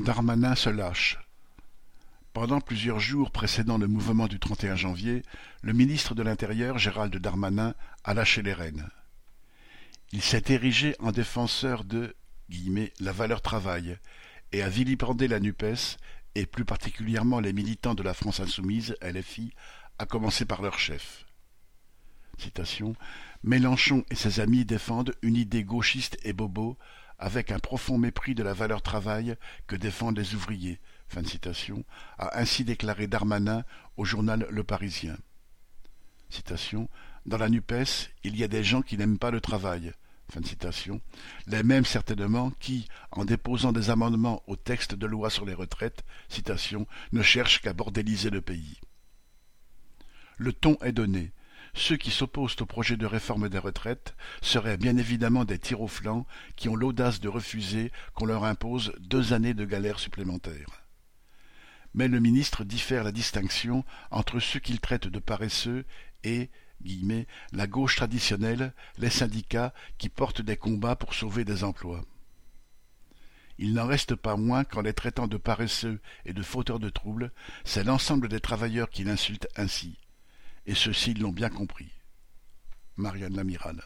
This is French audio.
Darmanin se lâche. Pendant plusieurs jours précédant le mouvement du 31 janvier, le ministre de l'Intérieur, Gérald Darmanin, a lâché les rênes. Il s'est érigé en défenseur de la valeur travail et a vilipendé la NUPES et plus particulièrement les militants de la France insoumise, LFI, à commencer par leur chef. Mélenchon et ses amis défendent une idée gauchiste et bobo avec un profond mépris de la valeur travail que défendent les ouvriers, fin de a ainsi déclaré Darmanin au journal Le Parisien. Dans la NUPES, il y a des gens qui n'aiment pas le travail. Les mêmes certainement qui, en déposant des amendements au texte de loi sur les retraites, ne cherchent qu'à bordéliser le pays. Le ton est donné, ceux qui s'opposent au projet de réforme des retraites seraient bien évidemment des tirs au flanc qui ont l'audace de refuser qu'on leur impose deux années de galère supplémentaires. Mais le ministre diffère la distinction entre ceux qu'il traite de paresseux et guillemets, la gauche traditionnelle, les syndicats qui portent des combats pour sauver des emplois. Il n'en reste pas moins qu'en les traitant de paresseux et de fauteurs de troubles, c'est l'ensemble des travailleurs qui l'insultent ainsi, et ceux-ci l'ont bien compris. Marianne Lamiral